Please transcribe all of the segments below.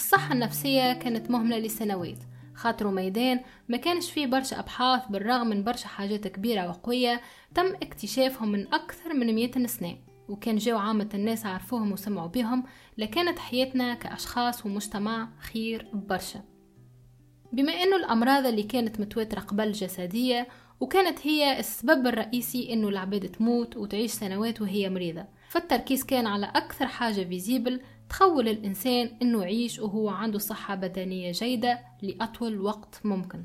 الصحة النفسية كانت مهملة لسنوات خاطرو ميدان ما كانش فيه برشا أبحاث بالرغم من برشا حاجات كبيرة وقوية تم اكتشافهم من أكثر من مئة سنة وكان جاو عامة الناس عرفوهم وسمعوا بهم لكانت حياتنا كأشخاص ومجتمع خير برشا. بما أنه الأمراض اللي كانت متواترة قبل جسدية وكانت هي السبب الرئيسي أنه العباد تموت وتعيش سنوات وهي مريضة فالتركيز كان على أكثر حاجة فيزيبل تخول الإنسان أنه يعيش وهو عنده صحة بدنية جيدة لأطول وقت ممكن.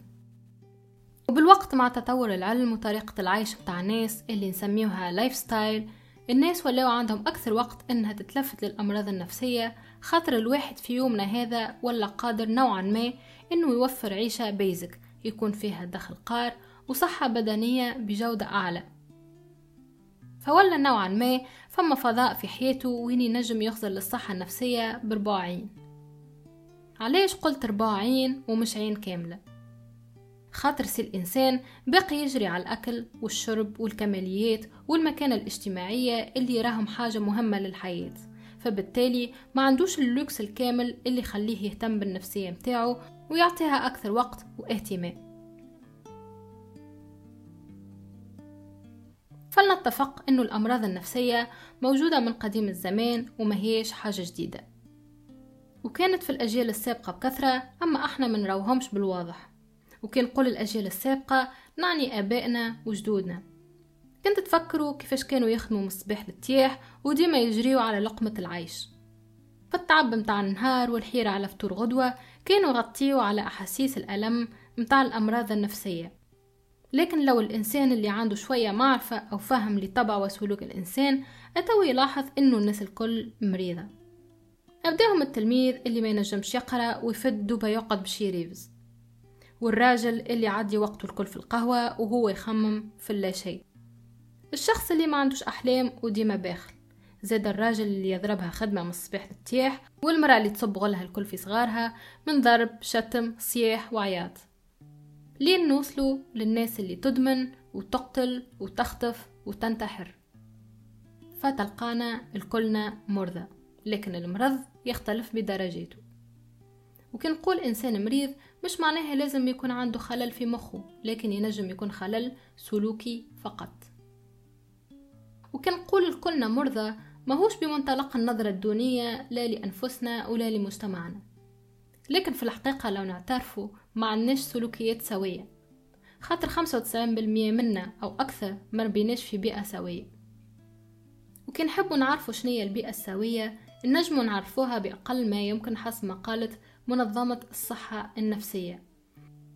وبالوقت مع تطور العلم وطريقة العيش بتاع الناس اللي نسميوها lifestyle الناس ولاو عندهم أكثر وقت إنها تتلفت للأمراض النفسية خاطر الواحد في يومنا هذا ولا قادر نوعا ما إنه يوفر عيشة basic يكون فيها دخل قار وصحة بدنية بجودة أعلى. فولا نوعا ما فما فضاء في حياته وين ينجم يخزر للصحة النفسية بربع عين علاش قلت ربع عين ومش عين كاملة؟ خاطر سي الإنسان باقي يجري على الأكل والشرب والكماليات والمكانة الاجتماعية اللي راهم حاجة مهمة للحياة. فبالتالي ما عندوش اللوكس الكامل اللي يخليه يهتم بالنفسية متاعه ويعطيها أكثر وقت واهتمام. فلنتفق أنه الأمراض النفسية موجودة من قديم الزمان وما هيش حاجة جديدة. وكانت في الأجيال السابقة بكثرة أما إحنا من روهمش بالواضح. وكي نقول الأجيال السابقة نعني آبائنا وجدودنا. كنت تفكروا كيفاش كانوا يخدموا مصباح للتياح وديما يجريوا على لقمة العيش. فالتعب متاع النهار والحيرة على فطور غدوة كانوا يغطيوا على أحاسيس الألم متاع الأمراض النفسية. لكن لو الإنسان اللي عنده شوية معرفة أو فهم لطبع وسلوك الإنسان أتو يلاحظ إنه الناس الكل مريضة. أبداهم التلميذ اللي ما ينجمش يقرأ ويفد دوبا يقعد بشي ريفز. والراجل اللي عدي وقته الكل في القهوة وهو يخمم في اللا شيء. الشخص اللي ما عندوش أحلام وديما باخل. زاد الراجل اللي يضربها خدمة من الصباح للتياح والمرأة اللي تصب غلها الكل في صغارها من ضرب شتم صياح وعياط. لين نوصلوا للناس اللي تدمن وتقتل وتخطف وتنتحر. فتلقانا الكلنا مرضى لكن المرض يختلف بدرجاته. وكي نقول إنسان مريض مش معناها لازم يكون عنده خلل في مخه لكن ينجم يكون خلل سلوكي فقط. وكي نقول الكلنا مرضى ماهوش بمنطلق النظرة الدونية لا لأنفسنا ولا لمجتمعنا. لكن في الحقيقة لو نعترفوا ما عندناش سلوكيات سوية. خاطر خمسة وتسعين بالمية منا أو أكثر ما بيناش في بيئة سوية. وكي نحبوا نعرفوا شنية البيئة السوية نجموا نعرفوها بأقل ما يمكن حسب ما قالت منظمة الصحة النفسية.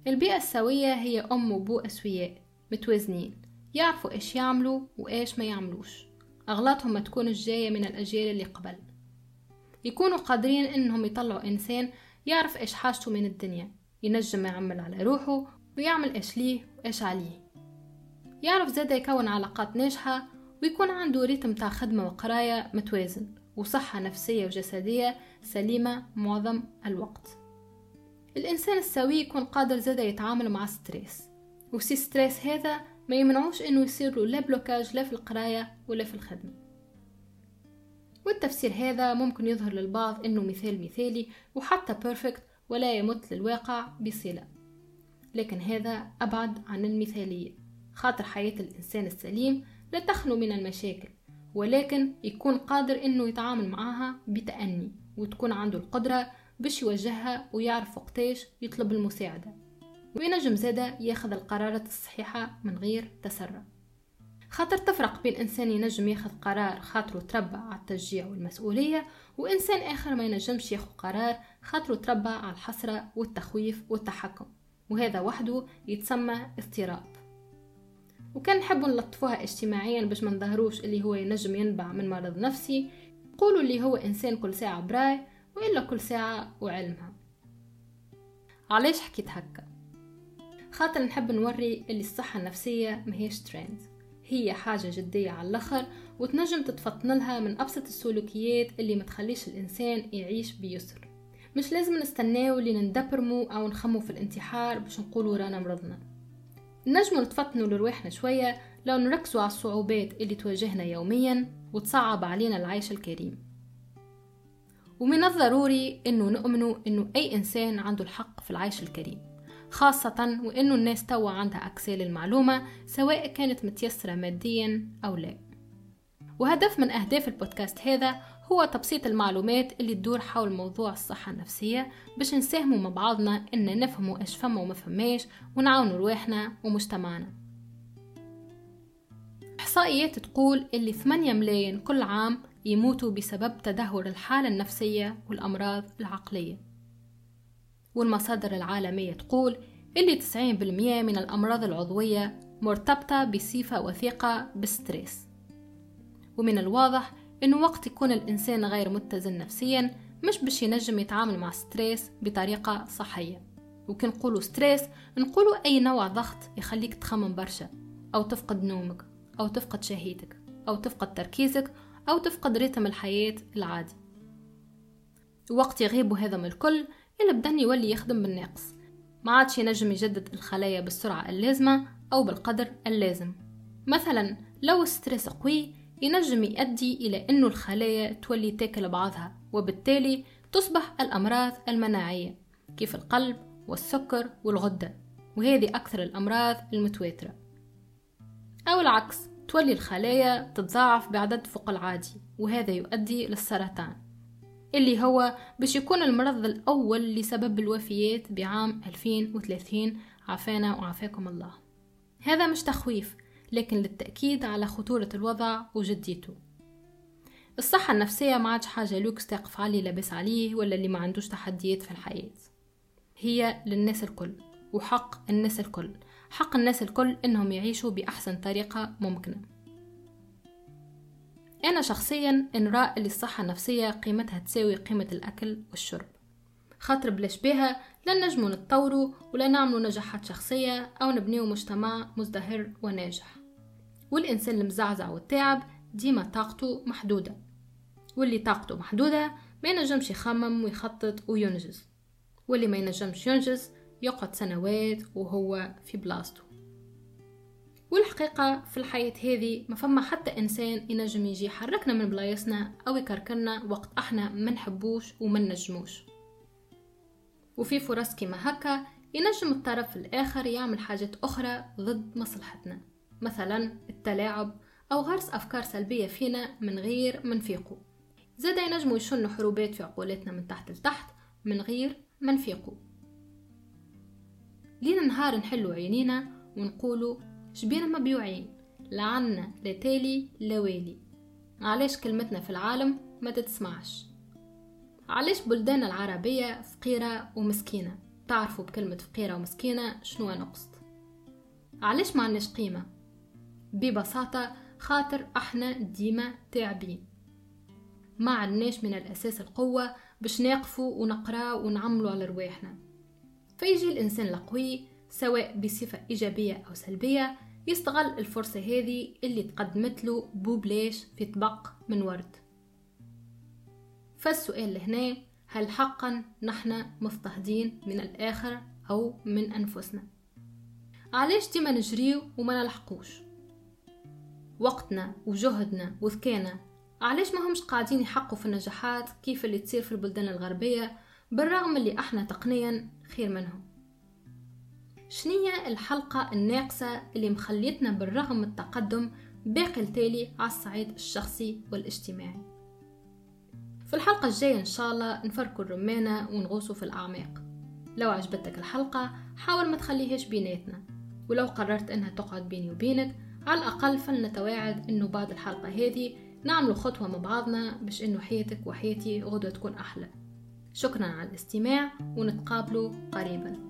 البيئة السوية هي أم وبو أسوياء متوازنين يعرفوا إيش يعملوا وإيش ما يعملوش. أغلاطهم ما تكونش جاية من الأجيال اللي قبل. يكونوا قادرين إنهم يطلعوا إنسان يعرف إيش حاجته من الدنيا. ينجم يعمل على روحه ويعمل إيش ليه وإيش عليه. يعرف زادا يكون علاقات ناجحة ويكون عنده rythme تاع خدمة وقراية متوازن وصحة نفسية وجسدية سليمة معظم الوقت. الإنسان السوي يكون قادر زادا يتعامل مع stress وسي stress هذا ما يمنعوش إنه يصير له لا blocage لا في القراية ولا في الخدمة. والتفسير هذا ممكن يظهر للبعض إنه مثال مثالي وحتى بيرفكت ولا يمت للواقع بصلة. لكن هذا أبعد عن المثالية. خاطر حياة الإنسان السليم لا تخلو من المشاكل ولكن يكون قادر إنه يتعامل معها بتأني وتكون عنده القدرة باش يوجهها ويعرف وقتاش يطلب المساعدة. وينجم زادا ياخذ القرارات الصحيحة من غير تسرع. خاطر تفرق بين إنسان ينجم ياخذ قرار خاطره تربى على التشجيع والمسؤولية وإنسان آخر ما ينجمش ياخذ قرار خاطره تربى على الحسرة والتخويف والتحكم وهذا وحده يتسمى اضطراب. وكان نحب نلطفوها اجتماعيا باش ما نظهروش اللي هو ينجم ينبع من مرض نفسي قولوا اللي هو إنسان كل ساعة براي وإلا كل ساعة وعلمها. علاش حكيت هكا؟ خاطر نحب نوري اللي الصحة النفسية مهيش ترند هي حاجة جدية على الآخر وتنجم تتفطن لها من أبسط السلوكيات اللي ما تخليش الإنسان يعيش بيسر. مش لازم نستناو اللي ندبرمو أو نخمو في الانتحار باش نقولوا رانا مرضنا. نجمو نتفطنوا لرواحنا شوية لو نركزوا على الصعوبات اللي تواجهنا يوميا وتصعب علينا العيش الكريم. ومن الضروري أنه نؤمنوا أنه أي إنسان عنده الحق في العيش الكريم. خاصة وأنه الناس توا عندها أكسي للمعلومة سواء كانت متيسرة ماديا أو لا. وهدف من أهداف البودكاست هذا هو تبسيط المعلومات اللي تدور حول موضوع الصحة النفسية باش نساهموا مع بعضنا إن نفهموا إيش فما وما فماش ونعاونوا رواحنا ومجتمعنا. إحصائيات تقول اللي 8 ملايين كل عام يموتوا بسبب تدهور الحالة النفسية والأمراض العقلية. والمصادر العالمية تقول اللي 90% من الأمراض العضوية مرتبطة بصفة وثيقة بال stress. ومن الواضح إنه وقت يكون الإنسان غير متزن نفسيا مش باش ينجم يتعامل مع stress بطريقة صحية. وكي نقولوا stress نقولوا أي نوع ضغط يخليك تخمم برشا أو تفقد نومك أو تفقد شهيتك أو تفقد تركيزك أو تفقد rythme الحياة العادي. وقت يغيب هذا من الكل البدن يولي يخدم بالناقص. ما عادش ينجم يجدد الخلايا بالسرعة اللازمة أو بالقدر اللازم. مثلا لو الستريس قوي ينجم يؤدي إلى أنه الخلايا تولي تاكل بعضها وبالتالي تصبح الأمراض المناعية كيف القلب والسكر والغدة. وهذه أكثر الأمراض المتواترة. أو العكس تولي الخلايا تتضاعف بعدد فوق العادي وهذا يؤدي للسرطان. اللي هو باش يكون المرض الأول لسبب الوفيات بعام 2030 عافانا وعافاكم الله. هذا مش تخويف لكن للتأكيد على خطورة الوضع وجديته. الصحة النفسية ما عادش حاجة لوكس تقف علي لابس عليه ولا اللي ما عندوش تحديات في الحياة. هي للناس الكل وحق الناس الكل. حق الناس الكل إنهم يعيشوا بأحسن طريقة ممكنة. أنا شخصيا نرى اللي الصحة النفسية قيمتها تساوي قيمة الأكل والشرب. خاطر بلاش بها لا نجمو نتطوروا ولا نعملوا نجاحات شخصية أو نبنيو مجتمع مزدهر وناجح. والإنسان المزعزع والتعب ديما طاقته محدودة. واللي طاقته محدودة ما ينجمش يخمم ويخطط وينجز. واللي ما ينجمش ينجز يقعد سنوات وهو في بلاصته. والحقيقة في الحياة هذه ما فما حتى إنسان ينجم يجي يحركنا من بلايصنا أو يكركرنا وقت إحنا منحبوش ومنجموش وفي فرص كما هكا ينجم الطرف الآخر يعمل حاجات أخرى ضد مصلحتنا. مثلا التلاعب أو غرس أفكار سلبية فينا من غير منفيقو زاد ينجموا يشنوا حروبات في عقولاتنا من تحت لتحت من غير منفيقو لينا نهار نحلو عينينا ونقولوا شبينا مبيوعين لعنا لا تالي لا والي علاش كلمتنا في العالم ما تتسمعش؟ علاش بلدان العربية فقيرة ومسكينة؟ تعرفوا بكلمة فقيرة ومسكينة شنو نقصد. علاش ما عندناش قيمة؟ ببساطة خاطر إحنا ديما تعبين. ما عندناش من الأساس القوة باش نقفوا ونقراو ونعملوا على رواحنا. فيجي الإنسان القوي سواء بصفة إيجابية أو سلبية يستغل الفرصة هذه اللي تقدمت له بوبلاش في طبق من ورد. فالسؤال هنا هل حقا نحن مضطهدين من الآخر أو من أنفسنا؟ علاش ديما نجريو وما نلحقوش؟ وقتنا وجهدنا وذكانا علاش ما همش قاعدين يحقوا في النجاحات كيف اللي تصير في البلدان الغربية بالرغم اللي إحنا تقنيا خير منهم؟ شنية الحلقة الناقصة اللي مخليتنا بالرغم التقدم باقي التالي على الصعيد الشخصي والاجتماعي. في الحلقة الجاية إن شاء الله نفركوا الرمانة ونغوصوا في الأعماق. لو عجبتك الحلقة حاول ما تخليهاش بيناتنا. ولو قررت إنها تقعد بيني وبينك على الأقل فلنتواعد إنه بعد الحلقة هذه نعمل خطوة مع بعضنا باش إنه حياتك وحياتي غدوة تكون أحلى. شكرا على الاستماع ونتقابلوا قريباً.